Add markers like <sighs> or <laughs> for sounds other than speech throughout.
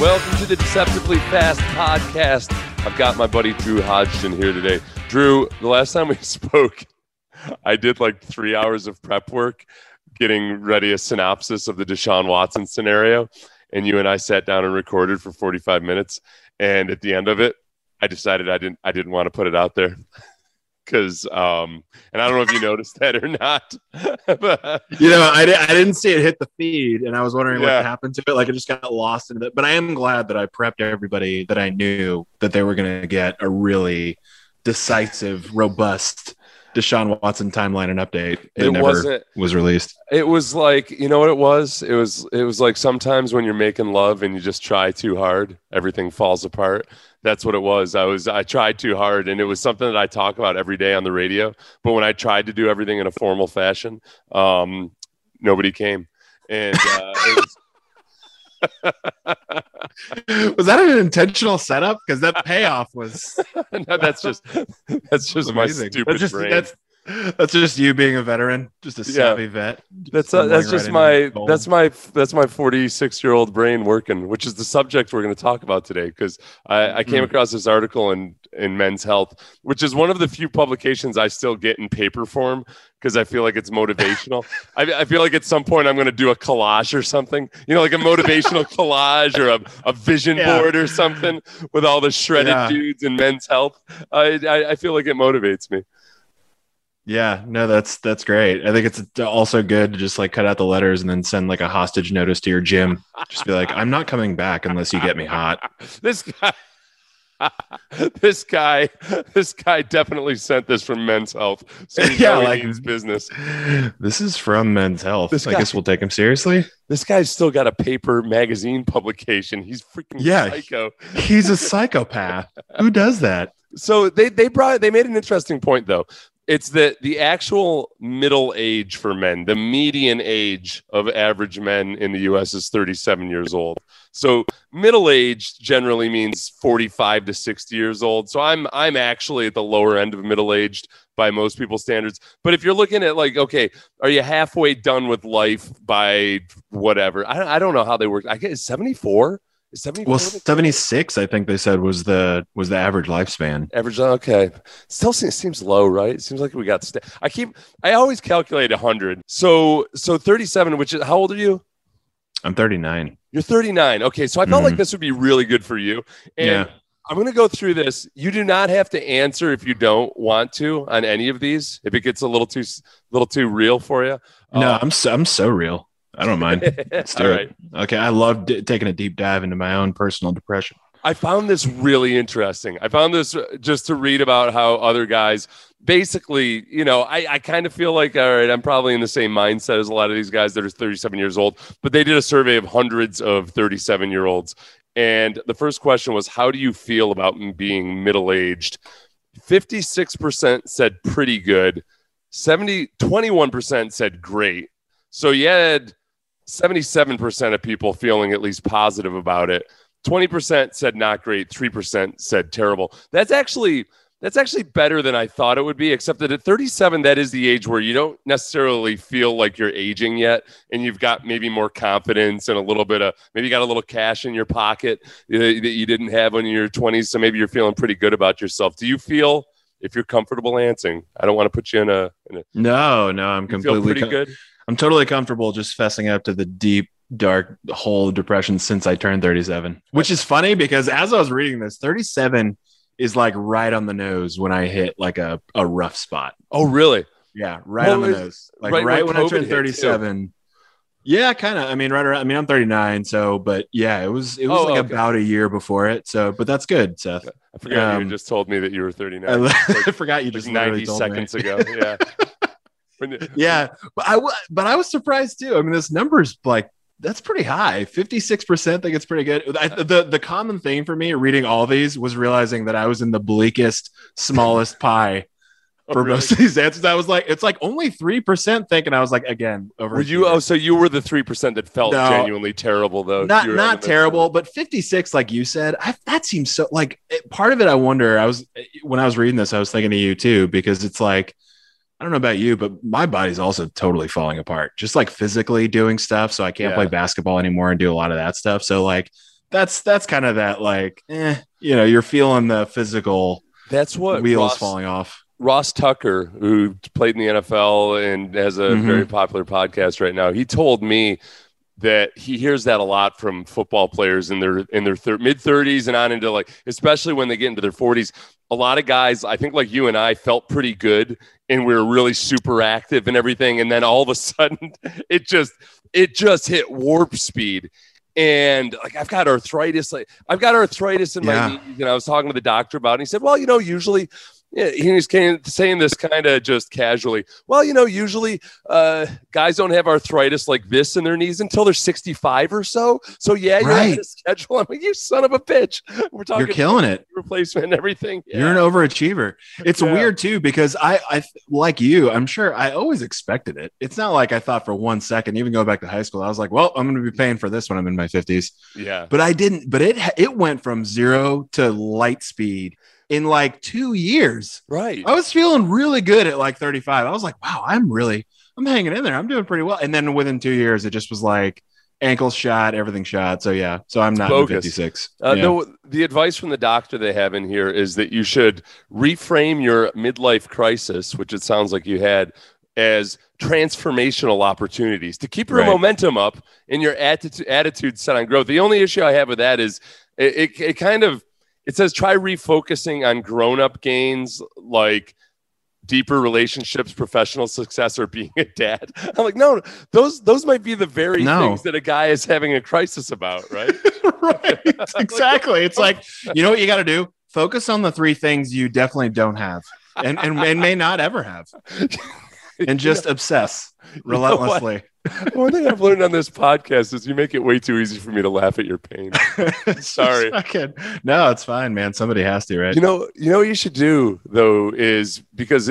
Welcome to the Deceptively Fast podcast. I've got my buddy Drew Hodgson here today. Drew, the last time we <laughs> spoke, I did like three hours of prep work getting ready a synopsis of the Deshaun Watson scenario. And you and I sat down and recorded for 45 minutes. And at the end of it, I decided I didn't I didn't want to put it out there. <laughs> Cause um and I don't know if you noticed that or not. <laughs> but, You know, I, I didn't see it hit the feed, and I was wondering Yeah. what happened to it. Like, it just got lost in it. But I am glad that I prepped everybody that I knew that they were going to get a really decisive, robust Deshaun Watson timeline and update. It, It never was released. it was like you know what it was? It was it was like sometimes when you're making love and you just try too hard, everything falls apart. That's what it was. I was I tried too hard and it was something that I talk about every day on the radio. But when I tried to do everything in a formal fashion, um, nobody came. And uh, it was <laughs> was that an intentional setup? Because that payoff was <laughs> no, that's just that's just my stupid that's just, brain. That's, <laughs> that's just you being a veteran, just a savvy vet. That's uh, stumbling that's just my that's my that's my 46 year old brain working, which is the subject we're going to talk about today. Because I, I came Mm. across this article in in Men's Health, which is one of the few publications I still get in paper form because I feel like it's motivational. <laughs> I, I feel like at some point I'm going to do a collage or something, you know, like a motivational <laughs> collage or a, a vision Yeah. board or something with all the shredded Yeah. dudes in Men's Health. I, I I feel like it motivates me. Yeah, no, that's that's great. I think it's also good to just like cut out the letters and then send like a hostage notice to your gym. Just be like, I'm not coming back unless you get me hot. <laughs> this guy <laughs> this guy this guy definitely sent this from men's health so <laughs> Yeah, like- means business This is from Men's Health. This I guy- guess we'll take him seriously. this guy's still got a paper magazine publication he's freaking Yeah. psycho He's a psychopath. Who does that? so they they brought they made an interesting point though it's that the actual middle age for men. The median age of average men in the us is 37 years old. So middle age generally means 45 to 60 years old. So i'm i'm actually at the lower end of middle aged by most people's standards. But if you're looking at like okay are you halfway done with life by whatever? I, I don't know how they work. I guess 74 is 74 Well, 76, I think they said was the was the average lifespan. Average, okay. Still seems, seems low, right? It seems like we got. St- I keep. I always calculate hundred. So so thirty seven. Which is how old are you? I'm 39. You're thirty nine. Okay, so I felt like Mhm. this would be really good for you. And Yeah. I'm going to go through this. You do not have to answer if you don't want to on any of these. If it gets a little too little too real for you. No, Uh, I'm so, I'm so real. I don't mind. <laughs> Let's do all it. right. Okay, I love d- taking a deep dive into my own personal depression. I found this really interesting. I found this uh, just to read about how other guys basically, you know, I, I kind of feel like, all right, I'm probably in the same mindset as a lot of these guys that are 37 years old, but they did a survey of hundreds of 37 year olds. And the first question was, how do you feel about being middle aged? 56% said pretty good. 70, 21% said great. So you had 77% of people feeling at least positive about it. 20% said not great, 3% said terrible. That's actually That's actually better than I thought it would be, except that at 37, that is the age where you don't necessarily feel like you're aging yet. And you've got maybe more confidence and a little bit of maybe you got a little cash in your pocket that you didn't have when you were 20s. So maybe you're feeling pretty good about yourself. Do you feel, if you're comfortable answering, I don't want to put you in a, in a No, no, I'm completely pretty com- good. I'm totally comfortable just fessing up to the deep, dark hole of depression since I turned 37. Which is funny because as I was reading this, 37 is like right on the nose when I hit like a, a rough spot. Oh, really? Yeah, right Well, on the nose. Like right right, when when, I turned hit, too. 37. Yeah, kind of. I mean, right around. I mean, I'm 39, so but yeah, it was it was Oh, like okay. about a year before it. So, but that's good, Seth. I forgot you Um, had just told me that you were 39. I, Like- <laughs> I forgot you like just 90 literally told me. seconds ago. <laughs> Yeah. <laughs> Yeah, but I wa- but I was surprised too. I mean, this number's like that's pretty high. Fifty six percent think it's pretty good. I, the the common thing for me reading all these was realizing that I was in the bleakest, smallest pie <laughs> Oh, for really? most of these answers. I was like, it's like only three percent thinking. I was like, again, over. Were you? Oh, so you were the three percent that felt No. genuinely terrible, though. not You were on not terrible, but 56, like you said, I, that seems so like it- part of it. I wonder. I was when I was reading this, I was thinking of you too because it's like I don't know about you, but my body's also totally falling apart, just like physically doing stuff. So I can't Yeah. play basketball anymore and do a lot of that stuff. So like that's that's kind of that like eh, you know, you're feeling the physical That's what wheels Ross, falling off. Ross Tucker, who played in the NFL and has a Mhm. very popular podcast right now, he told me that he hears that a lot from football players in their in their thir- mid 30s and on into like especially when they get into their 40s a lot of guys i think like you and i felt pretty good and we were really super active and everything and then all of a <laughs> sudden it just it just hit warp speed and like i've got arthritis like i've got arthritis in Yeah. my knees and i was talking to the doctor about it and he said well you know usually yeah, he was saying this kind of just casually. Well, you know, usually uh, guys don't have arthritis like this in their knees until they're 65 or so. So yeah, you're Right. of schedule. I'm like, <laughs> you son of a bitch. We're talking You're killing it. replacement and everything. You're an overachiever. It's Yeah. weird too because I, I like you. I'm sure I always expected it. It's not like I thought for one second. Even going back to high school, I was like, "Well, I'm going to be paying for this when I'm in my 50s." yeah. But I didn't. But it it went from zero to light speed in like two years. Right. I was feeling really good at like 35. I was like, "Wow, I'm really I'm hanging in there. I'm doing pretty well." And then within two years, it just was like ankles shot, everything shot. So yeah. So I'm not 56. Uh, Yeah. no, the advice from the doctor they have in here is that you should reframe your midlife crisis, which it sounds like you had, as transformational opportunities to keep your Right. momentum up and your attitude attitude set on growth. The only issue I have with that is it, it, it kind of it says try refocusing on grown up gains like deeper relationships, professional success, or being a dad. <laughs> I'm like, no, those those might be the very No. things that a guy is having a crisis about, right? <laughs> <laughs> right. Exactly. It's like, you know what you got to do? Focus on the three things you definitely don't have and, and, and may not ever have. <laughs> And just obsess <laughs> know what? relentlessly. One thing I've learned on this podcast is you make it way too easy for me to laugh at your pain. <laughs> Sorry. fucking- no, it's fine, man. Somebody has to, right? You know, you know what you should do though is because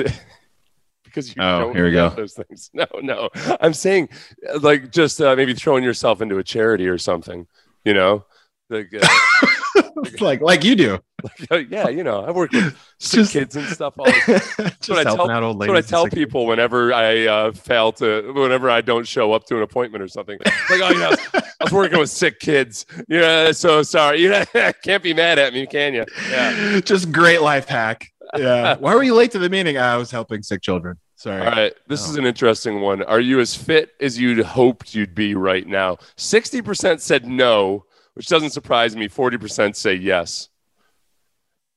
because you Oh, don't here we go. those things. No, no. I'm saying like just uh, maybe throwing yourself into a charity or something. You know, like uh, <laughs> like, like you do. <laughs> yeah, you know, I work with sick <laughs> Just- kids and stuff. All just what I tell- out old That's ladies. what I tell people whenever I uh, fail to, whenever I don't show up to an appointment or something. Like, oh, you know, I was working with sick kids. Yeah, so sorry. You know, can't be mad at me, can you? Yeah. Just great life hack. Yeah. Why were you late to the meeting? I was helping sick children. Sorry. All right. This Oh. is an interesting one. Are you as fit as you'd hoped you'd be right now? 60% said no, which doesn't surprise me. 40% say yes.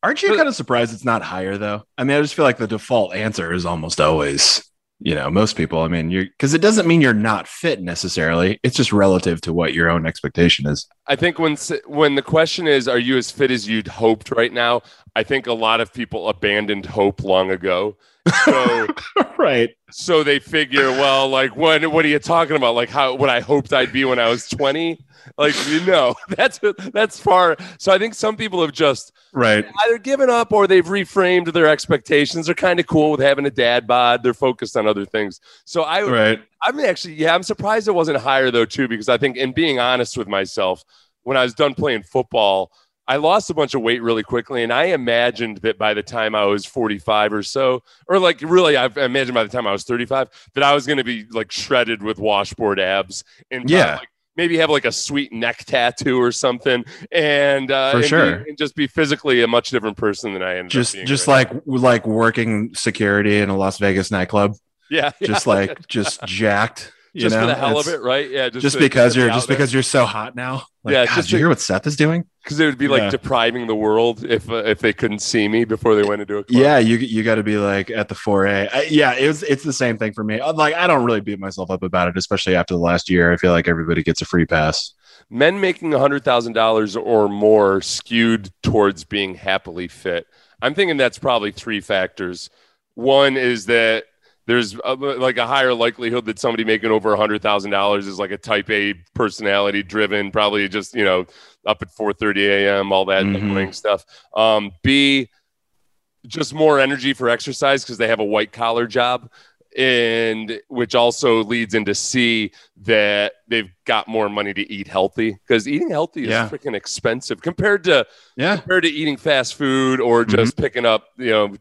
Aren't you kind of surprised it's not higher though? I mean, I just feel like the default answer is almost always, you know, most people. I mean, you're because it doesn't mean you're not fit necessarily. It's just relative to what your own expectation is. I think when when the question is, are you as fit as you'd hoped right now? I think a lot of people abandoned hope long ago. So <laughs> right. so they figure, well, like what what are you talking about? Like how what I hoped I'd be when I was 20? Like you know, <laughs> that's that's far. So I think some people have just Right. either given up or they've reframed their expectations. They're kind of cool with having a dad bod. They're focused on other things. So I Right. I'm actually, yeah, I'm surprised it wasn't higher though, too, because I think, in being honest with myself, when I was done playing football, I lost a bunch of weight really quickly, and I imagined that by the time I was 45 or so, or like really, I imagined by the time I was 35 that I was going to be like shredded with washboard abs and Yeah. like, maybe have like a sweet neck tattoo or something, and uh, For and be- sure. and just be physically a much different person than I am. just up being. just right like like working security in a Las Vegas nightclub, yeah, just yeah. like <laughs> just jacked. You just know? for the hell of it, right? Yeah, just, Just to- because to be you're just there. because you're so hot now. Like, Yeah, God, just did you hear what Seth is doing? Because it would be like Yeah. depriving the world if uh, if they couldn't see me before they went into a club. Yeah, you you got to be like at the 4A. I, yeah, it was it's the same thing for me. Uh, Like I don't really beat myself up about it, especially after the last year. I feel like everybody gets a free pass. men making $100,000 or more skewed towards being happily fit. I'm thinking that's probably three factors. One is that there's a, like a higher likelihood that somebody making over $100,000 is like a type A personality driven, probably just, you know, up at 4:30 a.m., all that Mhm. annoying stuff. Um, B, just more energy for exercise because they have a white collar job and which also leads into C that they've got more money to eat healthy because eating healthy is Yeah. freaking expensive compared to Yeah, compared to eating fast food or just picking up you know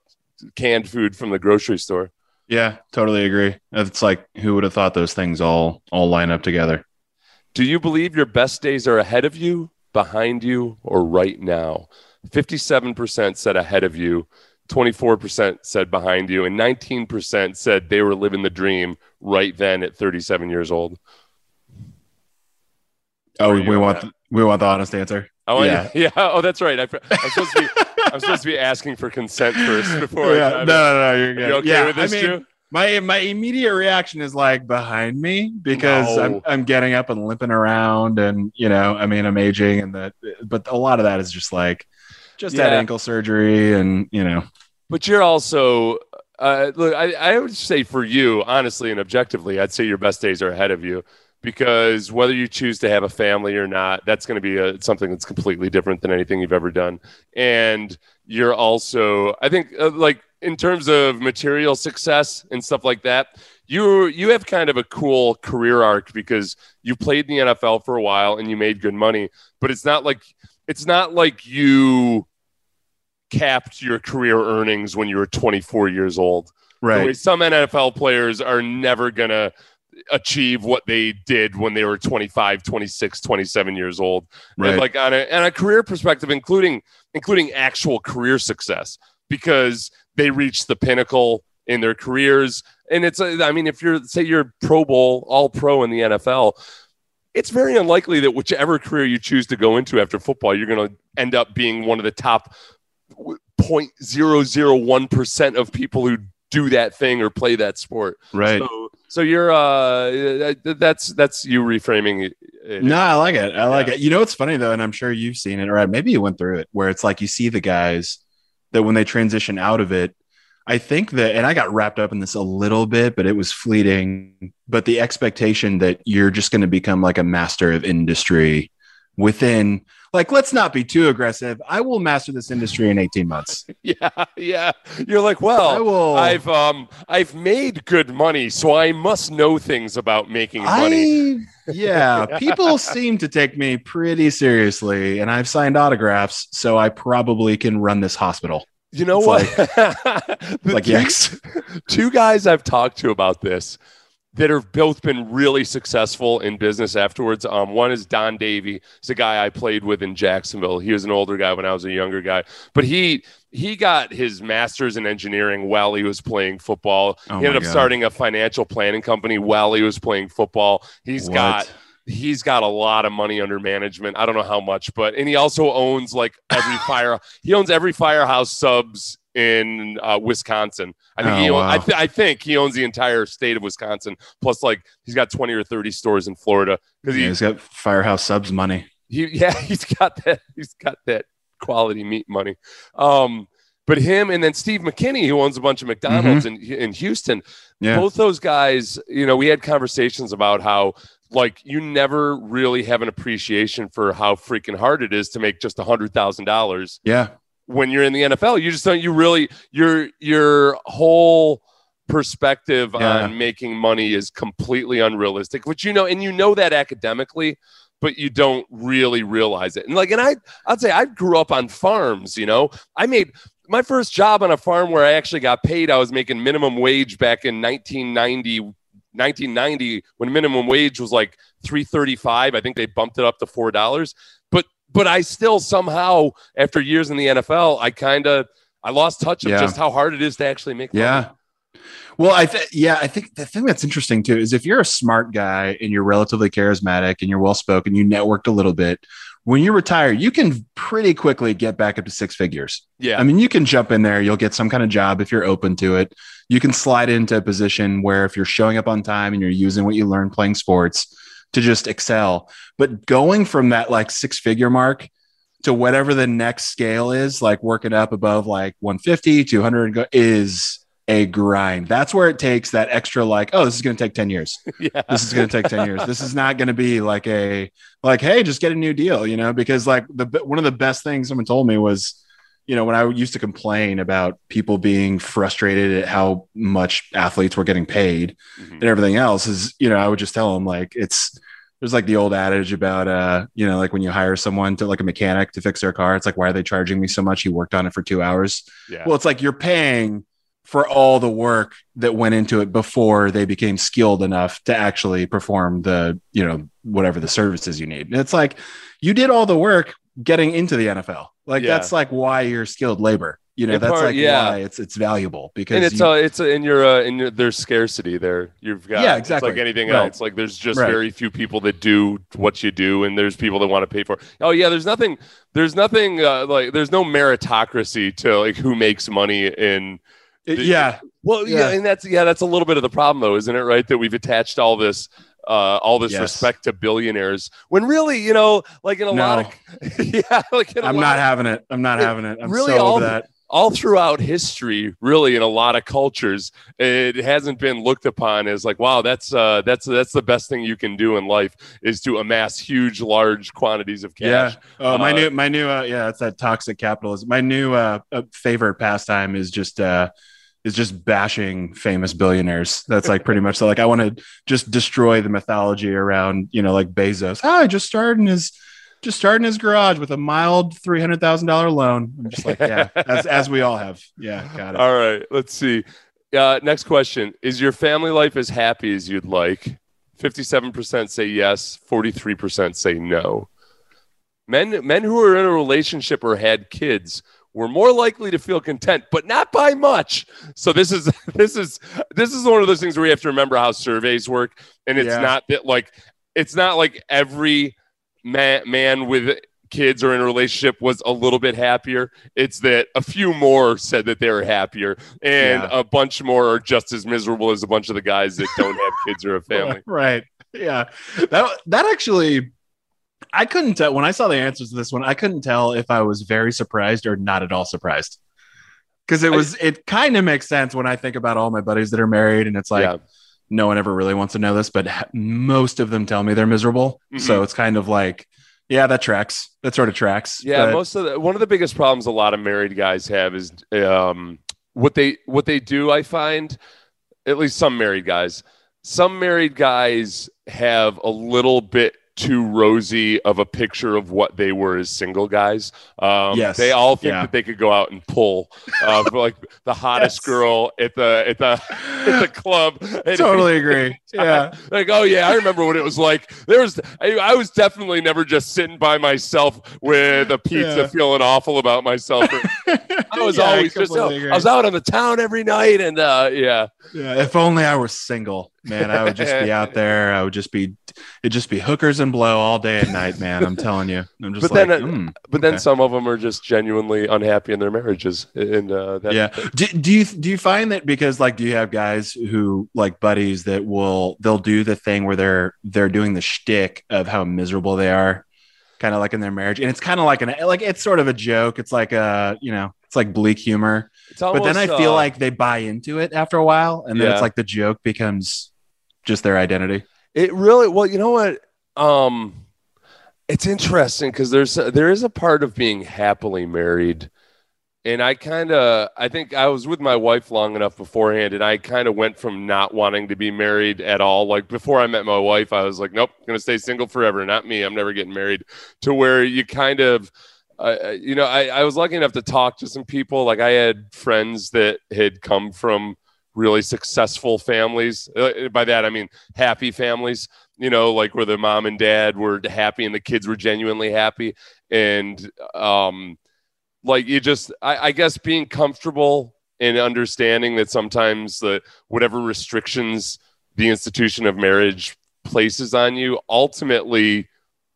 canned food from the grocery store. Yeah, totally agree. It's like who would have thought those things all all line up together? Do you believe your best days are ahead of you, behind you, or right now? 57% said ahead of you, 24% said behind you, and 19% said they were living the dream right then at 37 years old. Oh, we want the, we want the honest answer. Oh Yeah. yeah, <laughs> yeah. Oh, that's right. I, I'm supposed to be. <laughs> I'm supposed to be asking for consent first before. Yeah, no, no, no, you're good. you okay yeah, with this, I mean, Drew? my my immediate reaction is like behind me because No. I'm I'm getting up and limping around, and you know, I mean, I'm aging, and that, but a lot of that is just like just had ankle surgery, and you know, But you're also uh, look. I, I would say for you, honestly and objectively, I'd say your best days are ahead of you because whether you choose to have a family or not, that's going to be a, something that's completely different than anything you've ever done. And you're also, I think, uh, like in terms of material success and stuff like that, you you have kind of a cool career arc because you played in the NFL for a while and you made good money. But it's not like it's not like you capped your career earnings when you were 24 years old. Right? Some NFL players are never going to achieve what they did when they were 25, 26, 27 years old. And Right. like on a, on a career perspective, including including actual career success, because they reached the pinnacle in their careers. And it's, i mean, if you're say you're Pro Bowl, All Pro in the NFL, it's very unlikely that whichever career you choose to go into after football, you're going to end up being one of the top 0.001 percent of people who do that thing or play that sport. right. So, so you're uh, that's that's you reframing. It. No, I like it. I like Yeah. it. You know what's funny though, and I'm sure you've seen it, or maybe you went through it, where it's like you see the guys that when they transition out of it, I think that, and I got wrapped up in this a little bit, but it was fleeting. But the expectation that you're just going to become like a master of industry within, like, let's not be too aggressive. I will master this industry in 18 months. <laughs> Yeah, yeah. You're like, I well, will. I've um I've made good money, so I must know things about making money. I, <laughs> yeah, people seem to take me pretty seriously, and I've signed autographs, so I probably can run this hospital. You know It's what? <laughs> The Like, two- yes. two guys I've talked to about this that have both been really successful in business afterwards. Um, one is Don Davey. It's a guy I played with in Jacksonville. He was an older guy when I was a younger guy, but he he got his master's in engineering while he was playing football. Oh he ended up God. starting a financial planning company while he was playing football. He's What? got he's got a lot of money under management. I don't know how much, but and he also owns like every <laughs> fire. He owns every firehouse subs in uh, Wisconsin. I think Oh, he own, I, th- I think he owns the entire state of Wisconsin. Plus, like he's got twenty or thirty stores in Florida because Yeah, he, he's got Firehouse subs money. he <laughs> yeah he's got that he's got that quality meat money. Um, but him and then Steve McKinney, who owns a bunch of McDonald's in in Houston, Mm-hmm. Yeah. both those guys, you know, we had conversations about how like you never really have an appreciation for how freaking hard it is to make just a hundred thousand dollars Yeah. When you're in the NFL. You just don't you really your your whole perspective Yeah. on making money is completely unrealistic, which you know, and you know that academically, but you don't really realize it. And like, and I, I'd say I grew up on farms. You know, I made my first job on a farm where I actually got paid. I was making minimum wage back in 1990, 1990 when minimum wage was like 335. I think they bumped it up to four dollars. But I still somehow after years in the NFL, I kind of I lost touch of Yeah. just how hard it is to actually make money. Yeah. Well, I think yeah, I think the thing that's interesting too is if you're a smart guy and you're relatively charismatic and you're well spoken, you networked a little bit. When you retire, you can pretty quickly get back up to six figures. Yeah. I mean, you can jump in there, you'll get some kind of job if you're open to it. You can slide into a position where if you're showing up on time and you're using what you learned playing sports to just excel. But going from that like six figure mark to whatever the next scale is, like working up above like 150, 200 go- is a grind. That's where it takes that extra, like, oh, this is going to take 10 years. <laughs> yeah. This is going to take 10 years. This is not going to be like a, like, hey, just get a new deal, you know, because like the, one of the best things someone told me was, you know, when I used to complain about people being frustrated at how much athletes were getting paid Mhm. and everything else is, you know, I would just tell them like, it's, there's like the old adage about, uh, you know, like when you hire someone to like a mechanic to fix their car, it's like, why are they charging me so much? He worked on it for two hours. Yeah. Well, it's like you're paying for all the work that went into it before they became skilled enough to actually perform the, you know, whatever the services you need. And it's like you did all the work getting into the NFL. Like Yeah. that's like why you're skilled labor. You know, In that's part, like yeah. why it's it's valuable because and it's you- uh, it's in your uh, in your there's scarcity there. You've got Yeah, It's exactly. like anything Right. else. Like there's just Right. very few people that do what you do, and there's people that want to pay for. it. Oh yeah, there's nothing. There's nothing uh, like there's no meritocracy to like who makes money in. it- yeah, Well, yeah. Yeah. and that's yeah, that's a little bit of the problem though, isn't it? Right, that we've attached all this. Uh, all this Yes. respect to billionaires when really, you know, like in a lot of, <laughs> yeah, like in a I'm not of- having it. I'm not It- having it. I'm really so all over that. all throughout history, really in a lot of cultures, it hasn't been looked upon as like, wow, that's uh, that's that's the best thing you can do in life is to amass huge, large quantities of cash. Yeah. Oh, my Uh, new, my new, uh, yeah, it's that toxic capitalism. My new uh, uh, favorite pastime is just, uh, is just bashing famous billionaires. That's like pretty much so. Like, I want to just destroy the mythology around, you know, like Bezos. Oh, I just started in his, just started in his garage with a mild three hundred thousand dollar loan. I'm just like, yeah, <laughs> as as we all have. Yeah, got it. All right, let's see. Uh, next question: Is your family life as happy as you'd like? Fifty-seven percent say yes. Forty-three percent say no. Men men who are in a relationship or had kids were more likely to feel content, but not by much. So this is <laughs> this is this is one of those things where you have to remember how surveys work, and it's Yeah. not that like it's not like every man man with kids or in a relationship was a little bit happier. It's that a few more said that they were happier, and Yeah. a bunch more are just as miserable as a bunch of the guys that don't have kids or a <laughs> family. Right. Yeah. That that actually I couldn't tell when I saw the answers to this one, I couldn't tell if I was very surprised or not at all surprised. Cuz it I- was it kind of makes sense when I think about all my buddies that are married and it's like Yeah. no one ever really wants to know this, but most of them tell me they're miserable. Mhm. So it's kind of like yeah, that tracks. That sort of tracks. Yeah, But- most of the, one of the biggest problems a lot of married guys have is um, what they what they do. I find, at least some married guys, some married guys have a little bit too rosy of a picture of what they were as single guys. Um, Yes. they all think Yeah. that they could go out and pull uh, for like the hottest Yes. girl at the at the at the club. <laughs> And- totally agree. <laughs> Yeah. like oh yeah i remember what it was like there was I, I was definitely never just sitting by myself with a pizza Yeah. feeling awful about myself <laughs> i was Yeah, I always just completely I was out on the town every night and uh yeah Yeah, if only I were single, man, I would just be out there. I would just be, it'd just be hookers and blow all day and night, man. I'm telling you. I'm just But like, then, uh, mm, but then some of them are just genuinely unhappy in their marriages and uh that, yeah. Do, do you do you find that because like do you have guys who like buddies that will they'll do the thing where they're they're doing the shtick of how miserable they are, kind of like in their marriage, and it's kind of like an like it's sort of a joke. It's like a you know it's like bleak humor, it's but then I feel uh, like they buy into it after a while, and then Yeah. it's like the joke becomes just their identity. It really well, you know what? Um it's interesting because there's a, there is a part of being happily married and I kind of I think I was with my wife long enough beforehand, and I kind of went from not wanting to be married at all. Like before I met my wife, I was like, nope, gonna stay single forever. Not me. I'm never getting married. To where you kind of uh, you know, I, I was lucky enough to talk to some people. Like I had friends that had come from really successful families. Uh, by that I mean happy families. You know, like where the mom and dad were happy and the kids were genuinely happy, and um, like you just I, I guess being comfortable and understanding that sometimes the whatever restrictions the institution of marriage places on you ultimately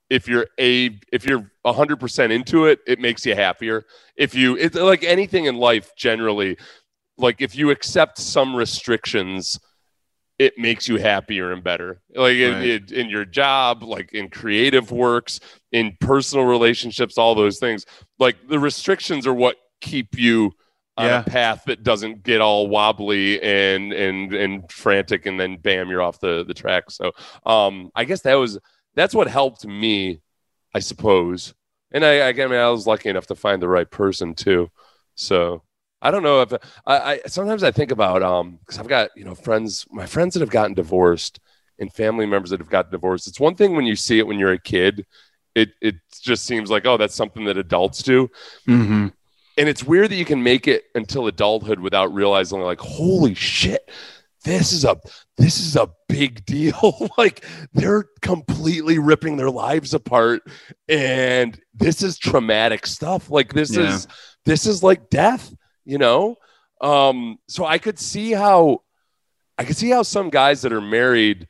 if you're a if you're 100% into it it makes you happier if you it's like anything in life generally like if you accept some restrictions it makes you happier and better. Like right. in, in, your job like in creative works in personal relationships all those things. Like the restrictions are what keep you on yeah. a path that doesn't get all wobbly and and and frantic and then bam you're off the the track. So um i guess that was that's what helped me i suppose. And i i, mean, I was lucky enough to find the right person too. So I don't know if I, I sometimes I think about um because I've got you know friends my friends that have gotten divorced and family members that have gotten divorced. It's one thing when you see it when you're a kid. It it just seems like oh that's something that adults do. Mm-hmm. And it's weird that you can make it until adulthood without realizing like holy shit this is a this is a big deal <laughs> like they're completely ripping their lives apart and this is traumatic stuff like this yeah. is this is like death you know? Um, so I could see how I could see how some guys that are married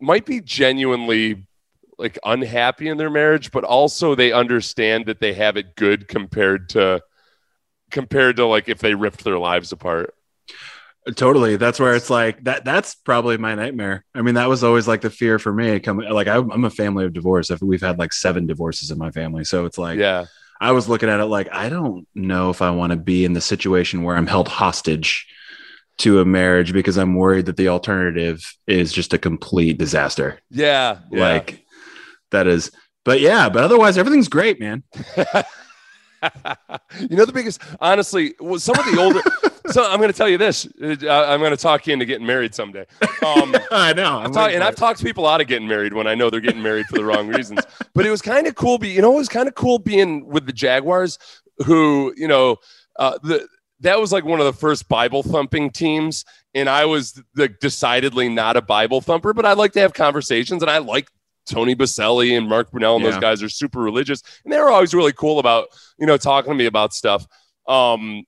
might be genuinely like unhappy in their marriage, but also they understand that they have it good compared to compared to like if they ripped their lives apart. Totally. That's where it's like that. That's probably my nightmare. I mean, that was always like the fear for me. Coming like I'm a family of divorce. We've had like seven divorces in my family, so it's like yeah. I was looking at it like I don't know if I want to be in the situation where I'm held hostage to a marriage because I'm worried that the alternative is just a complete disaster. Yeah, yeah. like that is. But yeah, but otherwise everything's great, man. <laughs> you know the biggest, honestly, some of the older. <laughs> so I'm going to tell you this. Uh, I'm going to talk you into getting married someday. Um, <laughs> I know. I've talk, and I've talked to people out of getting married when I know they're getting married for the wrong reasons. But it was kind of cool. Be you know, it was kind of cool being with the Jaguars, who you know, uh, the that was like one of the first Bible thumping teams, and I was like decidedly not a Bible thumper, but I like to have conversations, and I like Tony Boselli and Mark Brunell and yeah. those guys are super religious, and they were always really cool about you know talking to me about stuff. Um,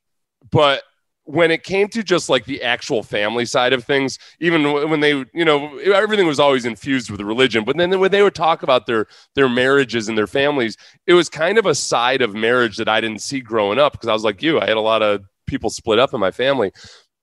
but when it came to just like the actual family side of things, even when they, you know, everything was always infused with religion. But then when they would talk about their their marriages and their families, it was kind of a side of marriage that I didn't see growing up because I was like you, I had a lot of people split up in my family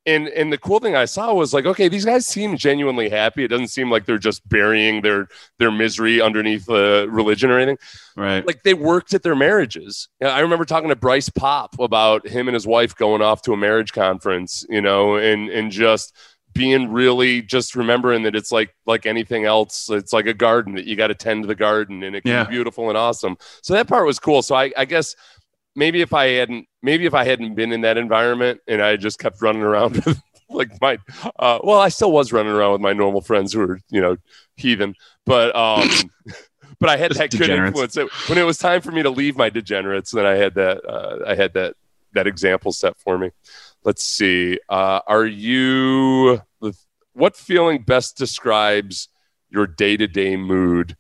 and and the cool thing I saw was like, okay, these guys seem genuinely happy. It doesn't seem like they're just burying their their misery underneath uh, religion or anything. Right. Like they worked at their marriages. You know, I remember talking to Bryce Paup about him and his wife going off to a marriage conference. You know, and and just being really just remembering that it's like like anything else it's like a garden that you got to tend to the garden and it can yeah. be beautiful and awesome so that part was cool so i, I guess maybe if I hadn't maybe if I hadn't been in that environment and I just kept running around <laughs> with like my uh, well, I still was running around with my normal friends who were you know heathen, but um, <laughs> but I had just that good influence. When it was time for me to leave my degenerates, then I had that uh, I had that that example set for me. Let's see. Uh, are you what feeling best describes your day to day mood?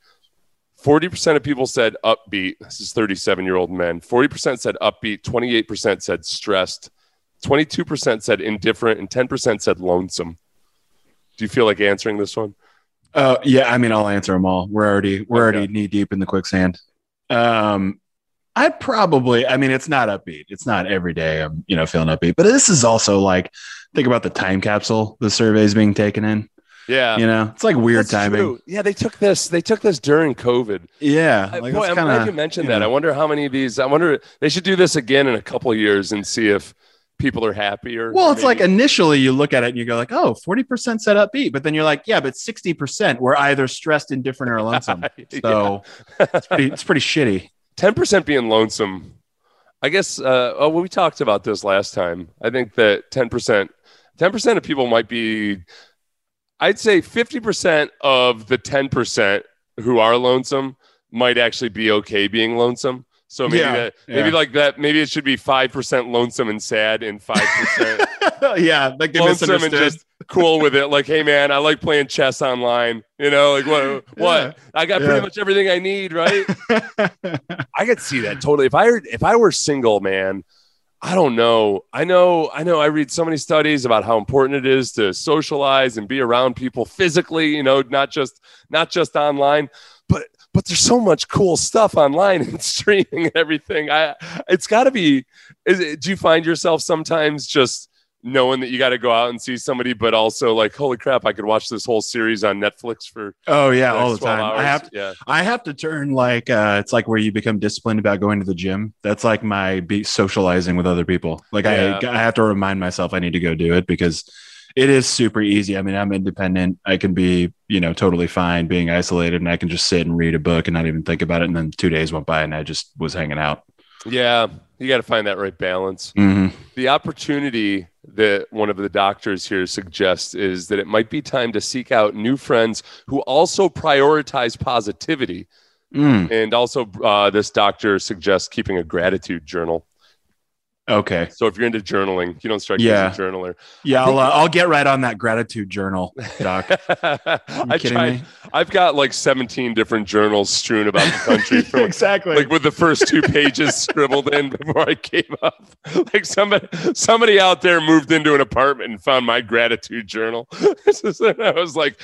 40% of people said upbeat. This is 37 year old men. 40% said upbeat. 28% said stressed. 22% said indifferent. And 10% said lonesome. Do you feel like answering this one? Uh, yeah, I mean, I'll answer them all. We're already we're okay. already knee deep in the quicksand. Um, I probably, I mean, it's not upbeat. It's not every day I'm, you know, feeling upbeat, but this is also like, think about the time capsule the survey is being taken in. Yeah, you know, it's like weird That's timing. True. Yeah, they took this. They took this during COVID. Yeah, like boy, I'm kinda, glad you mentioned you that. Know. I wonder how many of these. I wonder they should do this again in a couple years and see if people are happier. Well, it's maybe. like initially you look at it and you go like, oh, 40% set upbeat. But then you're like, yeah, but 60% were either stressed, indifferent, or lonesome. <laughs> So it's, pretty, it's pretty shitty. 10% being lonesome. I guess uh, oh, we talked about this last time. I think that 10%, 10% of people might be, I'd say 50% of the 10% who are lonesome might actually be okay being lonesome. So maybe Yeah, that, maybe yeah. like that, maybe it should be 5% lonesome and sad and 5% <laughs> yeah, like they lonesome and just cool with it. Like, hey man, I like playing chess online. You know, like what? <laughs> What? I got Yeah. pretty much everything I need, right? <laughs> I could see that totally. If I if I were single, man, I don't know. I know. I know. I read so many studies about how important it is to socialize and be around people physically. You know, not just not just online, but but there's so much cool stuff online <laughs> and streaming and everything. I it's got to be. Is do you find yourself sometimes just knowing that you got to go out and see somebody, but also like, holy crap, I could watch this whole series on Netflix for oh yeah, the all the 12 time. I hours? have yeah. I have to turn like uh it's like where you become disciplined about going to the gym. That's like my be socializing with other people. Like Yeah. I I have to remind myself I need to go do it because it is super easy. I mean, I'm independent. I can be, you know, totally fine being isolated and I can just sit and read a book and not even think about it. And then two days went by and I just was hanging out. Yeah, you got to find that right balance. Mhm. The opportunity that one of the doctors here suggests is that it might be time to seek out new friends who also prioritize positivity. Mm. And also, uh, this doctor suggests keeping a gratitude journal. Okay. So if you're into journaling, you don't strike Yeah. me as a journaler. Yeah, I'll, uh, I'll get right on that gratitude journal, Doc. <laughs> I kidding tried. me? I've got like 17 different journals strewn about the country <laughs> from exactly. like with the first two pages scribbled in before I came up. <laughs> Like somebody somebody out there moved into an apartment and found my gratitude journal. I was like,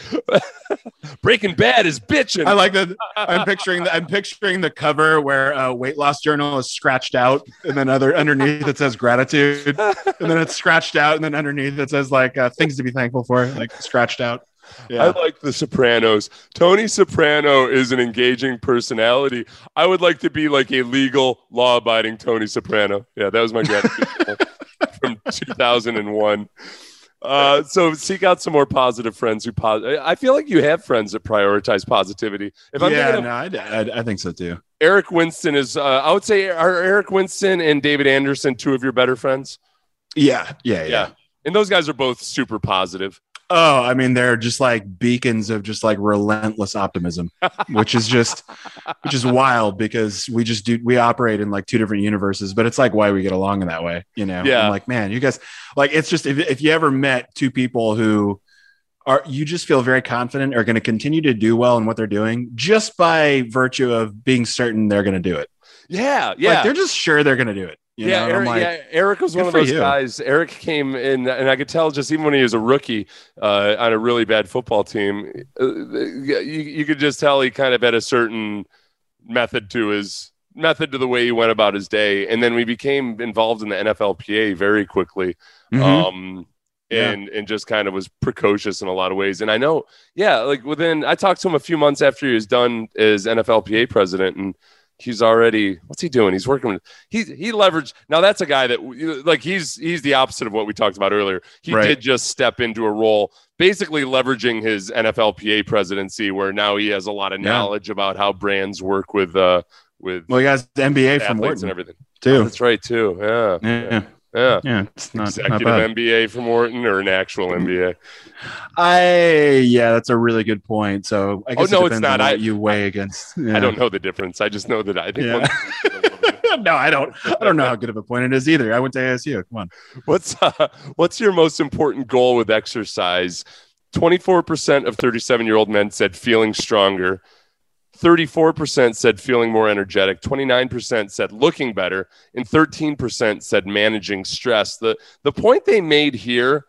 Breaking Bad is bitching. I like that. I'm picturing the, I'm picturing the cover where a weight loss journal is scratched out, and then other underneath it says gratitude, <laughs> and then it's scratched out, and then underneath it says like uh, things to be thankful for, like scratched out. I like The Sopranos. Tony Soprano is an engaging personality. I would like to be like a legal, law-abiding Tony Soprano. Yeah, that was my gratitude <laughs> from 2001. Uh, so seek out some more positive friends who pos- I feel like you have friends that prioritize positivity. If I'm yeah, of no, I, I, I think so too. Eric Winston is, uh, I would say, are Eric Winston and David Anderson two of your better friends? Yeah, yeah, yeah. Yeah. And those guys are both super positive. Oh, I mean, they're just like beacons of just like relentless optimism, which is just, which is wild because we just do, we operate in like two different universes, but it's like why we get along in that way, you know? Yeah. I'm like, man, you guys, like, it's just, if, if you ever met two people who are, you just feel very confident are going to continue to do well in what they're doing just by virtue of being certain they're going to do it. Yeah. Yeah. Like, they're just sure they're going to do it. You yeah, know? Eric, like, yeah, Eric was one of those you. guys. Eric came in, and I could tell just even when he was a rookie uh, on a really bad football team, uh, you, you could just tell he kind of had a certain method to his method to the way he went about his day. And then we became involved in the NFLPA very quickly. mhm. Um, Yeah. and and just kind of was precocious in a lot of ways. And I know, yeah, like within I talked to him a few months after he was done as NFLPA president, and he's already what's he doing? He's working. with He he leveraged. Now that's a guy that like he's he's the opposite of what we talked about earlier. He Right. did just step into a role, basically leveraging his NFLPA presidency, where now he has a lot of Yeah. knowledge about how brands work with uh with well, he has the MBA from athletes and everything. too. That's right too. Yeah, Yeah. yeah. Yeah. It's not, not Executive bad. MBA from Wharton or an actual MBA. I yeah, that's a really good point. So I Oh, guess no, it it's not. I- you weigh against. <laughs> I don't know the difference. I just know that I think. Yeah. <laughs> no, I don't. I don't know how good of a point it is either. I went to ASU. Come on. what's uh, what's your most important goal with exercise? Twenty four percent of thirty seven year old men said feeling stronger. 34% said feeling more energetic, 29% said looking better, and 13% said managing stress. The the point they made here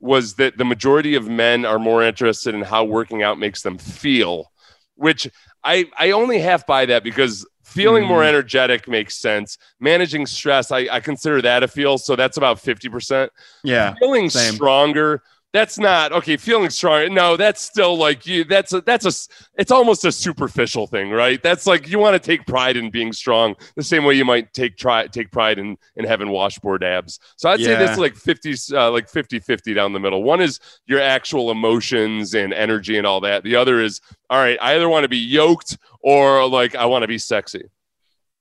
was that the majority of men are more interested in how working out makes them feel, which I I only half buy that because feeling more Mm. energetic makes sense. Managing stress, I, I consider that a feel, so that's about 50%. Yeah. Feeling same. stronger, that's not okay. Feeling strong, no, that's still like you. That's a that's a. It's almost a superficial thing, right? That's like you want to take pride in being strong, the same way you might take try take pride in in having washboard abs. So I'd say this is like 50, uh, like 50 50 down the middle. One is your actual emotions and energy and all that. The other is all right. I either want to be yoked or like I want to be sexy.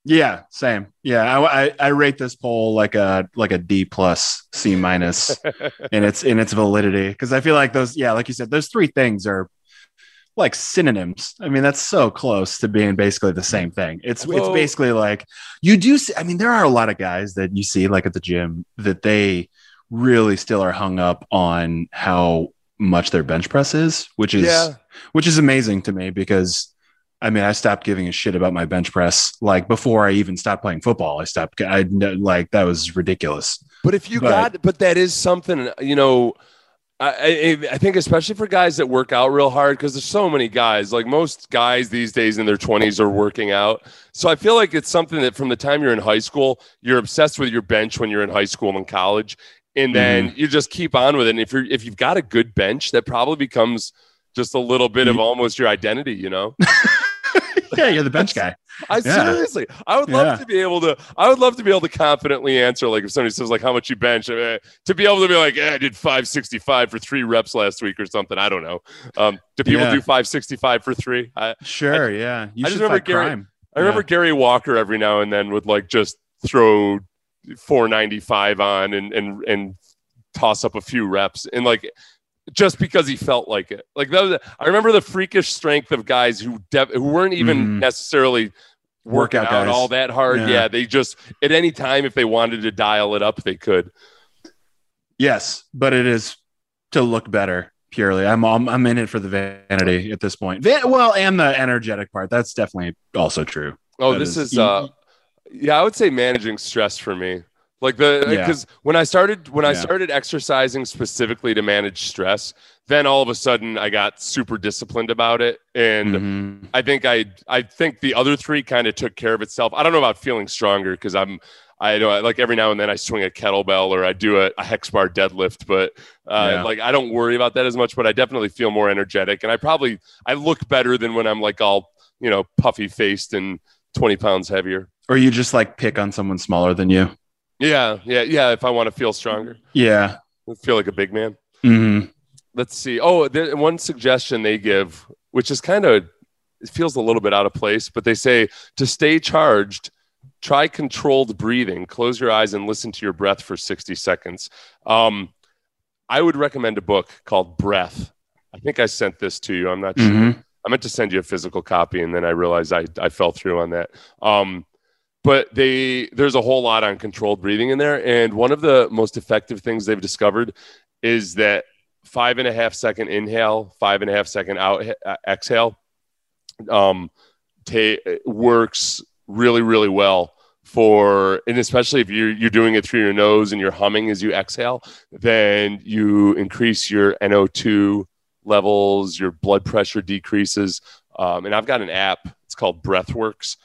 Yeah, same. Yeah, I, I, I rate this poll like a like a D plus C minus <laughs> in its in its validity because I feel like those yeah, like you said, those three things are like synonyms. I mean, that's so close to being basically the same thing. It's it's basically like you do. See, I mean, there are a lot of guys that you see like at the gym that they really still are hung up on how much their bench press is, which is Yeah. which is amazing to me because I mean I stopped giving a shit about my bench press like before I even stopped playing football. I stopped. I like that was ridiculous. But if you But- got, but that is something, you know, I, I, I think especially for guys that work out real hard, because there's so many guys, like most guys these days in their 20s are working out. So I feel like it's something that from the time you're in high school, you're obsessed with your bench when you're in high school and college. And mm-hmm. then you just keep on with it. And if you're, if you've got a good bench, that probably becomes just a little bit of almost your identity, you know? <laughs> yeah, you're the bench <laughs> guy. I Yeah. seriously, I would love Yeah. to be able to. I would love to be able to confidently answer, like if somebody says like how much you bench, uh, to be able to be like, I did five sixty five for three reps last week or something. I don't know. Um, do people Yeah. do five sixty five for three? I, Sure, yeah. You I should just remember Gary- crime. I remember. Gary Walker every now and then would like just throw four ninety five on and and and toss up a few reps and like just because he felt like it. Like that was, I remember the freakish strength of guys who de- who weren't even Mhm. necessarily working Workout out guys. all that hard. Yeah. Yeah. they just at any time if they wanted to dial it up, they could. Yes, but it is to look better purely. I'm I'm, I'm in it for the vanity at this point. Van- well, and the energetic part. That's definitely also true. Oh, That this is- is uh yeah, I would say managing stress for me. Like the Yeah. because when I started when I started exercising specifically to manage stress, then all of a sudden I got super disciplined about it. And Mhm. I think I I think the other three kind of took care of itself. I don't know about feeling stronger because I'm I know like every now and then I swing a kettlebell or I do a, a hex bar deadlift, but uh, Yeah. like I don't worry about that as much. But I definitely feel more energetic, and I probably I look better than when I'm like all you know puffy faced and 20 pounds heavier. Or you just like pick on someone smaller than you. Yeah, yeah, yeah. If I want to feel stronger, Yeah. I feel like a big man. hmm Let's see. Oh, there, one suggestion they give, which is kind of it feels a little bit out of place, but they say to stay charged, try controlled breathing. Close your eyes and listen to your breath for 60 seconds. Um, I would recommend a book called Breath. I think I sent this to you. I'm not sure. hmm I meant to send you a physical copy, and then I realized I, I fell through on that. Um, but they there's a whole lot on controlled breathing in there, and one of the most effective things they've discovered is that five and a half second inhale, five and a half second out uh, exhale, um, ta- works really really well for and especially if you're you're doing it through your nose and you're humming as you exhale, then you increase your NO2 levels, your blood pressure decreases. Um, and I've got an app, it's called Breathworks,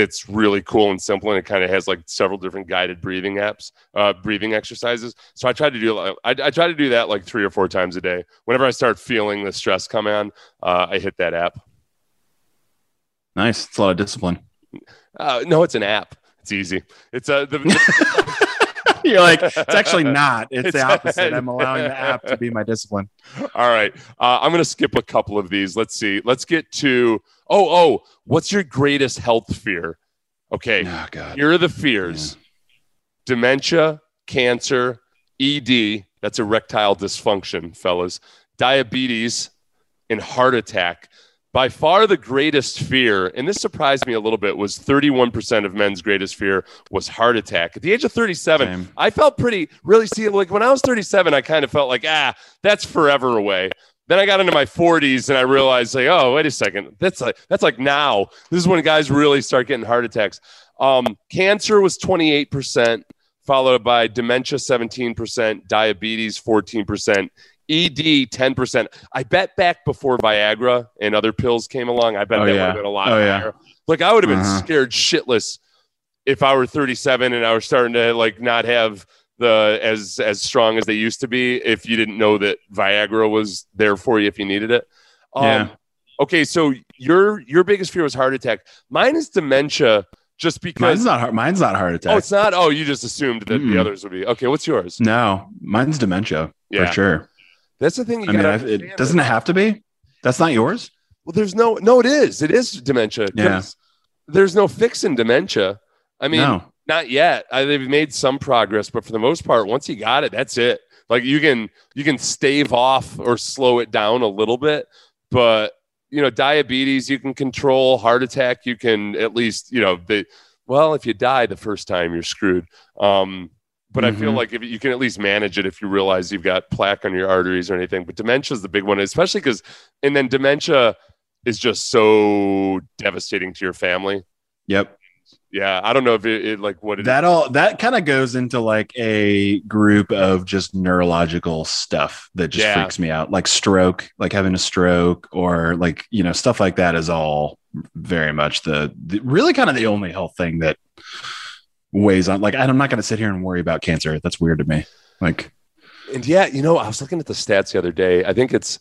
that's really cool and simple. And it kind of has like several different guided breathing apps, uh, breathing exercises. So I try to do, I, I try to do that like three or four times a day. Whenever I start feeling the stress come on, uh, I hit that app. Nice. It's a lot of discipline. Uh, no, it's an app. It's easy. It's uh, the, <laughs> <laughs> You're like, it's actually not. It's, the <laughs> opposite. I'm allowing the app to be my discipline. All right. Uh, I'm going to skip a couple of these. Let's see. Let's get to. Oh, oh. What's your greatest health fear? Okay. Oh God. Here are the fears dementia, cancer, ED. That's erectile dysfunction, fellas. Diabetes and heart attack. By far the greatest fear, and this surprised me a little bit, was 31% of men's greatest fear was heart attack. At the age of 37, Same. I felt pretty, really see, like when I was 37, I kind of felt like, ah, that's forever away. Then I got into my 40s and I realized, like, oh, wait a second, that's like that's like now. This is when guys really start getting heart attacks. Um, cancer was 28%, followed by dementia 17%, diabetes 14%, ED 10%. I bet back before Viagra and other pills came along, I bet Oh, that would have been a lot Oh, yeah. higher. Like I would have been Uh-huh. scared shitless if I were 37 and I was starting to like not have the as as strong as they used to be if you didn't know that Viagra was there for you if you needed it. Um, Yeah. Okay, so your your biggest fear was heart attack. Mine is dementia, just because. Mine's not heart. Mine's not heart attack. oh, it's not. Oh, you just assumed that the Mm-mm. others would be. Okay, what's yours? no, mine's dementia Yeah. for sure. That's the thing. You I mean, it doesn't it have to be. That's not yours. Well, there's no. No, it is. It is dementia. Yeah. There's no fixing dementia. I mean, no. Not yet. I, they've made some progress, but for the most part, once you got it, that's it. Like you can you can stave off or slow it down a little bit, but you know, diabetes you can control, heart attack you can at least you know the well, if you die the first time, you're screwed. Um, but I feel Mhm. like if you can at least manage it if you realize you've got plaque on your arteries or anything. But dementia is the big one, especially because, and then dementia is just so devastating to your family. Yep. Yeah, I don't know if it, it like what it That all that kind of goes into like a group of just neurological stuff that just Yeah. freaks me out, like stroke, like having a stroke, or like you know stuff like that is all very much the, the really kind of the only health thing that weighs on. Like I'm not going to sit here and worry about cancer. That's weird to me. Like And yeah, you know, I was looking at the stats the other day. I think it's,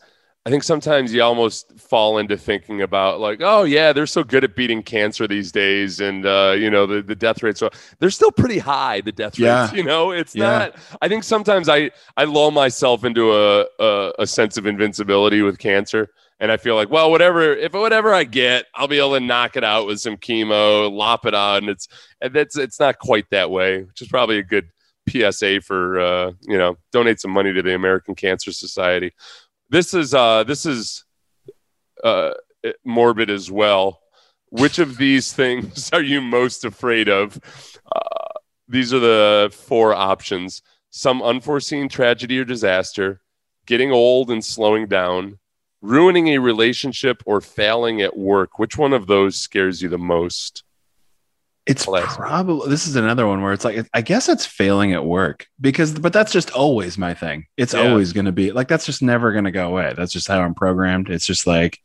I think sometimes you almost fall into thinking about like, oh yeah, they're so good at beating cancer these days, and uh, you know the the death rates are they're still pretty high. The death Yeah. rates, you know, it's Yeah. not. I think sometimes I I lull myself into a, a a sense of invincibility with cancer. And I feel like, well, whatever, if whatever I get, I'll be able to knock it out with some chemo, lop it on. And it's, and that's, it's not quite that way, which is probably a good PSA for uh, you know donate some money to the American Cancer Society. This is uh, this is uh, morbid as well. Which of these <laughs> things are you most afraid of? Uh, these are the four options: some unforeseen tragedy or disaster, getting old and slowing down, ruining a relationship, or failing at work. Which one of those scares you the most? It's probably this is another one where it's like I guess it's failing at work because but that's just always my thing. It's Yeah. always going to be like that's just never going to go away. That's just how I'm programmed. It's just like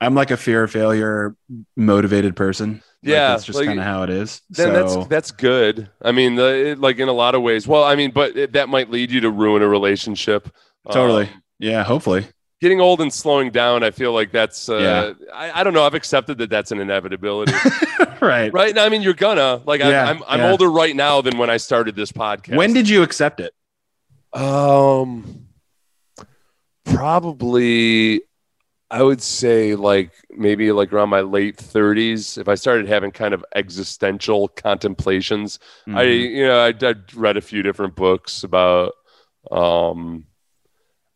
I'm like a fear of failure motivated person. Like, Yeah, that's just like- kind of how it is. Then so that's that's good. I mean, the, it- like in a lot of ways. Well, I mean, but it, that might lead you to ruin a relationship. totally. Um, yeah, hopefully. Getting old and slowing down. I feel like that's. Uh, Yeah. I, I don't know. I've accepted that that's an inevitability, <laughs> right. right? I mean, you're gonna like. Yeah, I, I'm I'm yeah. older right now than when I started this podcast. When did you accept it? Um, probably, I would say like maybe like around my late 30s. If I started having kind of existential contemplations, I Mhm. you know I I read a few different books about um.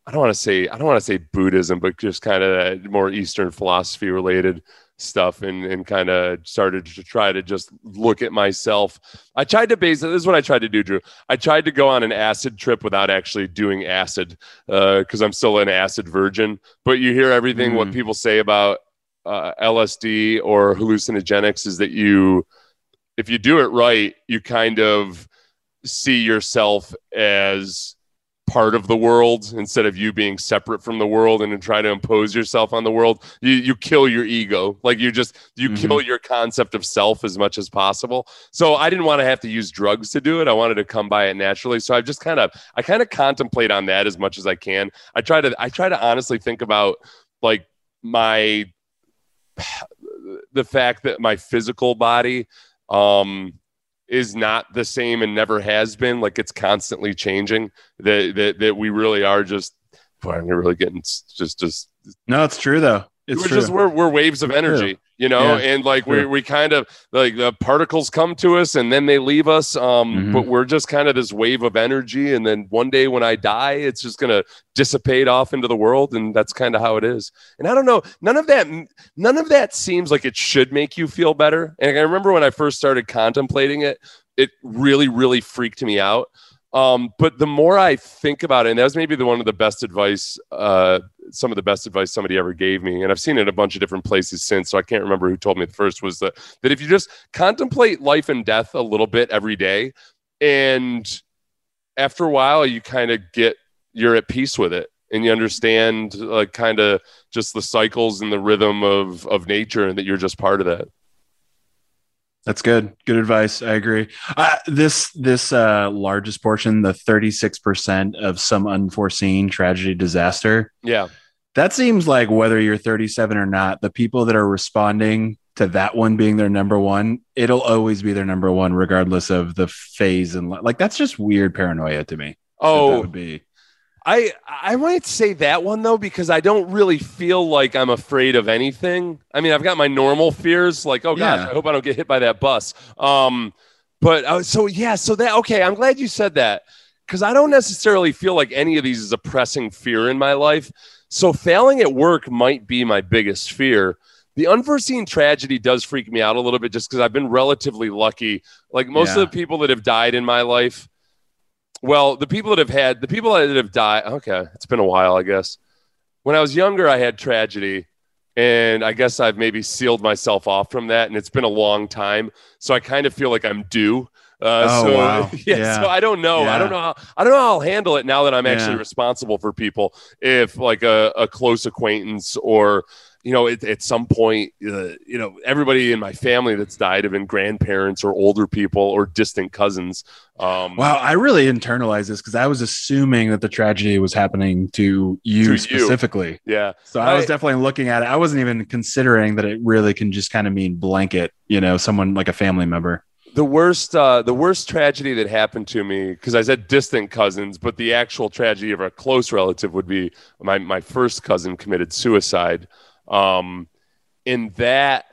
I don't want to say I don't want to say Buddhism, but just kind of more Eastern philosophy related stuff, and and kind of started to try to just look at myself. I tried to base this is what I tried to do, Drew. I tried to go on an acid trip without actually doing acid because I'm still an acid virgin. But you hear everything what Mm. people say about uh, LSD or hallucinogenics is that you, if you do it right, you kind of see yourself as part of the world instead of you being separate from the world and then try to impose yourself on the world you you kill your ego. Like you just you Mhm. kill your concept of self as much as possible. So i didn't want to have to use drugs to do it. I wanted to come by it naturally. So i just kind of i kind of contemplate on that as much as i can. I try to i try to honestly think about like my <sighs> the fact that my physical body um is not the same and never has been like it's constantly changing that that, that we really are just boy, I'm really getting just just No, it's true though. It's we're true. just we're, we're waves of energy you know Yeah, and like we we kind of like the particles come to us and then they leave us um Mhm. but we're just kind of this wave of energy and then one day when i die it's just gonna dissipate off into the world and that's kind of how it is. And i don't know none of that none of that seems like it should make you feel better. And i remember when i first started contemplating it it really really freaked me out um, but the more I think about it, and that was maybe the one of the best advice, uh, some of the best advice somebody ever gave me, and I've seen it a bunch of different places since. So I can't remember who told me the first was that that if you just contemplate life and death a little bit every day, and after a while you kind of get you're at peace with it, and you understand like kind of just the cycles and the rhythm of of nature, and that you're just part of that. That's good. Good advice. I agree. Uh, this this uh, largest portion, the thirty six percent of some unforeseen tragedy disaster. Yeah, That seems like whether you're thirty seven or not, the people that are responding to that one being their number one, it'll always be their number one, regardless of the phase and like that's just weird paranoia to me. that that Oh, would be. I I might say that one though because I don't really feel like I'm afraid of anything. I mean, I've got my normal fears, like oh gosh, Yeah. I hope I don't get hit by that bus. Um, but uh, so yeah, so that okay. I'm glad you said that because I don't necessarily feel like any of these is a pressing fear in my life. So failing at work might be my biggest fear. The unforeseen tragedy does freak me out a little bit just because I've been relatively lucky. Like most Yeah. of the people that have died in my life, well, the people that have had the people that have died. Okay, it's been a while, I guess. When I was younger, I had tragedy, and I guess I've maybe sealed myself off from that, and it's been a long time. So I kind of feel like I'm due. Uh, Oh, so wow. <laughs> yeah, Yeah. so I don't know. I don't know how I don't know how I'll handle it now that I'm actually Yeah. responsible for people. If like a, a close acquaintance or you know, at, at some point, uh, you know, everybody in my family that's died have been grandparents or older people or distant cousins. Um, Wow, I really internalized this because I was assuming that the tragedy was happening to you To you. specifically. Yeah. So I was definitely looking at it. I wasn't even considering that it really can just kind of mean blanket, you know, someone like a family member. the worst uh the worst tragedy that happened to me because i said distant cousins but the actual tragedy of a close relative would be my my first cousin committed suicide um and that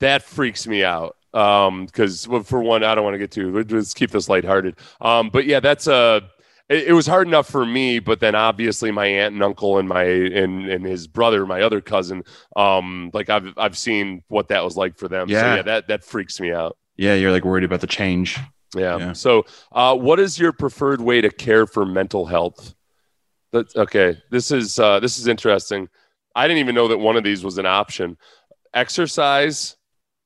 that freaks me out um because well, for one i don't want to get too let's keep this lighthearted um but yeah that's a it, it was hard enough for me but then obviously my aunt and uncle and my and and his brother my other cousin um like i've i've seen what that was like for them so Yeah. yeah that that freaks me out Yeah, you're like worried about the change. yeah. Yeah. So, uh, what is your preferred way to care for mental health? That's okay. This is uh, this is interesting. I didn't even know that one of these was an option. Exercise,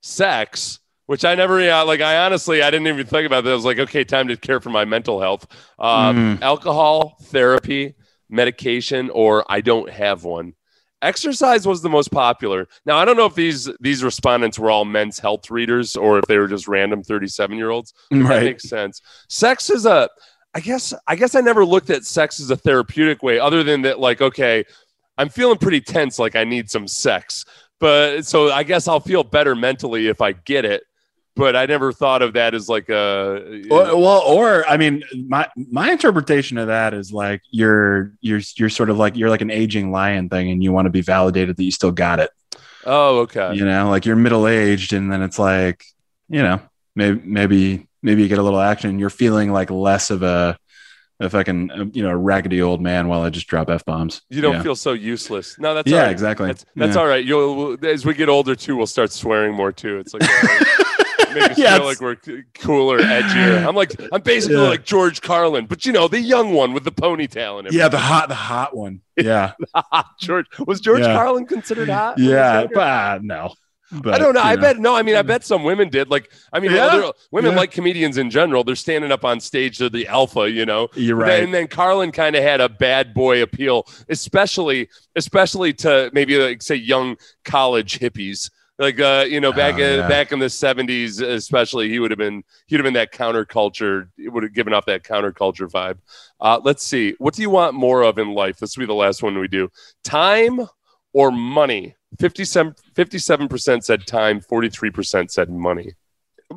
sex, which I never like. I honestly I didn't even think about that. I was like, okay, time to care for my mental health. Mm. Alcohol, therapy, medication, or I don't have one. Exercise was the most popular. Now I don't know if these these respondents were all men's health readers or if they were just random 37 year olds. That Right. makes sense. Sex is a I guess I guess I never looked at sex as a therapeutic way other than that like okay, I'm feeling pretty tense like I need some sex. But so I guess I'll feel better mentally if I get it. But I never thought of that as like a Well, well, or I mean, my my interpretation of that is like you're you're you're sort of like you're like an aging lion thing, and you want to be validated that you still got it. Oh, okay. You know, like you're middle aged, and then it's like, you know, maybe maybe maybe you get a little action, and you're feeling like less of a a fucking uh, you know a raggedy old man while I just drop f bombs. You don't yeah. feel so useless. No, that's yeah, all right. exactly. That's that's Yeah. all right. You'll as we get older too, we'll start swearing more too. It's like uh, make us <laughs> Yeah, feel like we're cooler, edgier. <laughs> I'm like I'm basically Yeah. like George Carlin, but you know the young one with the ponytail and Yeah, the hot the hot one. <laughs> Yeah, hot George was George. Carlin considered hot? when he was yeah, but uh, no. But, I don't know. I bet no. I mean, I bet some women did. Like, I mean, Yeah. other, women Yeah. like comedians in general. They're standing up on stage. They're the alpha, you know. You're right. And then Carlin kind of had a bad boy appeal, especially especially to maybe like say young college hippies. Like uh, you know, back Oh, in yeah. back in the seventies, especially, he would have been he'd have been that counterculture. It would have given off that counterculture vibe. Uh, let's see, what do you want more of in life? This will be the last one we do. Time or money? 57 percent said time. Forty three percent said money.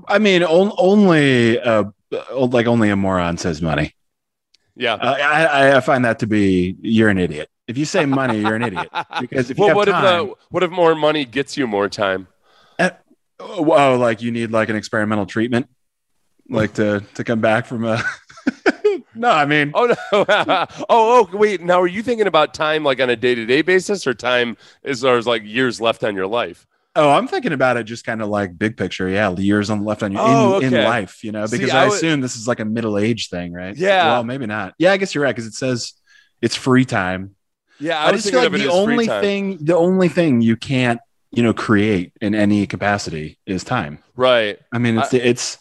I mean, on, only uh, like only a moron says money. Yeah. Uh, I, I- find that to be you're an idiot. If you say money, you're an idiot. <laughs> Because if you well, have what time, if the what if more money gets you more time? oh, oh, like you need like an experimental treatment, like to to come back from a. <laughs> no, I mean, Oh no! <laughs> oh, oh, wait. Now, are you thinking about time like on a day to day basis, or time as far as like years left on your life? oh, I'm thinking about it just kind of like big picture. Yeah, the years on left on you Oh, in, in life, you know, See, because I I, would- assume this is like a middle age thing, right? Yeah. Well, maybe not. Yeah, I guess you're right because it says it's free time. Yeah, I, I, just feel like the only thing, the only thing you can't, you know, create in any capacity is time. right? I mean, it's it's,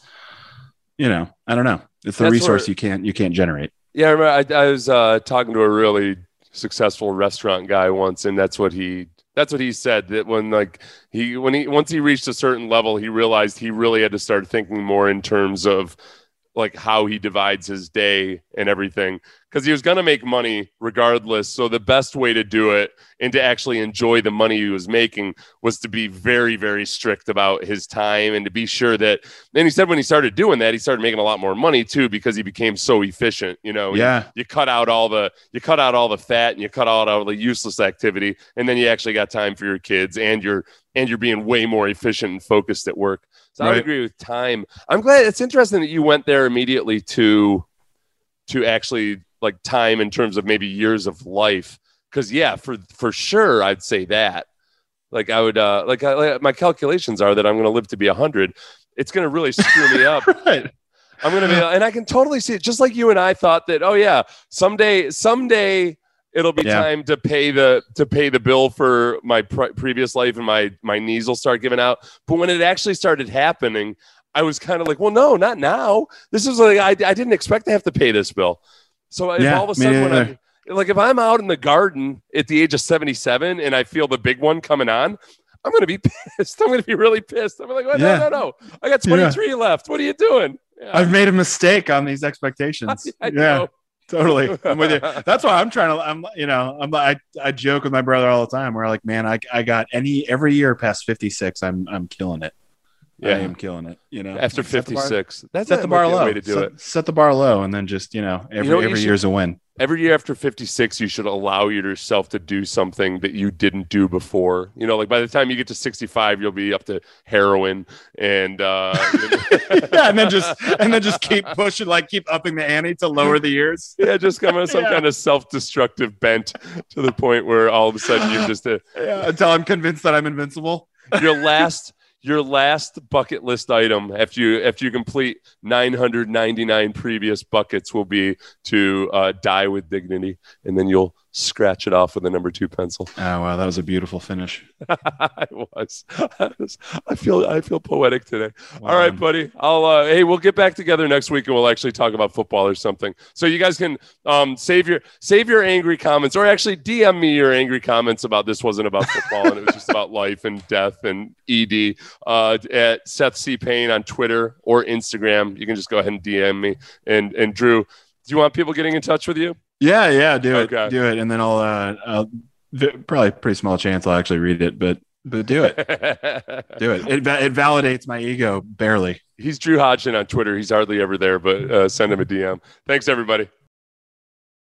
you know, I don't know. It's the That's resource where- you can't you can't generate. Yeah, I remember. I, I was uh, talking to a really successful restaurant guy once, and that's what he that's what he said. That when like he when he once he reached a certain level, he realized he really had to start thinking more in terms of like how he divides his day and everything because he was going to make money regardless. So the best way to do it and to actually enjoy the money he was making was to be very, very strict about his time and to be sure that. And he said when he started doing that, he started making a lot more money too because he became so efficient. You know, Yeah. You, you cut out all the you cut out all the fat and you cut out all the useless activity, and then you actually got time for your kids and you're and you're being way more efficient and focused at work. So I would agree with time. I'm glad it's interesting that you went there immediately to to actually like time in terms of maybe years of life. Cause yeah, for for sure I'd say that. Like I would uh like, I, like my calculations are that I'm gonna live to be hundred. It's gonna really screw me up. <laughs> right. I'm gonna be, and I can totally see it. Just like you and I thought that. Oh yeah, someday, someday it'll be Yeah. time to pay the to pay the bill for my pre- previous life, and my my knees will start giving out. But when it actually started happening, I was kind of like, well, no, not now. This is like I, I didn't expect to have to pay this bill. So if all of a sudden, when. I'm like, if I'm out in the garden at the age of 77 and I feel the big one coming on. I'm gonna be <laughs> pissed. I'm gonna be really pissed. I'm like, oh, Yeah. no, no, no. I got Yeah. 23 left. What are you doing? Yeah. I've made a mistake on these expectations. <laughs> I yeah, know. <laughs> totally. I'm with you. <laughs> That's why I'm trying to. I'm, you know, I'm. I, I joke with my brother all the time. We're like, man, I, I got any every year past 56. I'm, I'm killing it. I Yeah. am killing it. You know, After Set the bar- 56. That's set the bar a low. way to do set, it. set the bar low, and then just you know, every know what you every should- year's a win. Every year after 56, you should allow yourself to do something that you didn't do before. You know, like by the time you get to 65, you'll be up to heroin and uh <laughs> <laughs> yeah, and then just and then just keep pushing, like keep upping the ante to lower the years. yeah, just come on <laughs> some Yeah. kind of self-destructive bent to the point where all of a sudden you're just a Yeah, until I'm convinced that I'm invincible. your last your last bucket list item after you after you complete 999 previous buckets will be to uh, die with dignity. And then you'll scratch it off with a number two pencil Oh <laughs> wow, that was a beautiful finish. <laughs> I was. <laughs> I was. I feel. I feel poetic today. All right, buddy. I'll. Uh, hey, we'll get back together next week and we'll actually talk about football or something. So you guys can um, save your save your angry comments, or actually DM me your angry comments about this wasn't about football and it was just about life and death and ED uh, at Seth C Payne on Twitter or Instagram. You can just go ahead and DM me. And and Drew, do you want people getting in touch with you? Yeah, yeah, do it, Okay. do it, and then I'll, uh, I'll probably pretty small chance I'll actually read it, but but do it, <laughs> do it. It it validates my ego barely. He's Drew Hodgson on Twitter. He's hardly ever there, but uh, send him a DM. Thanks, everybody.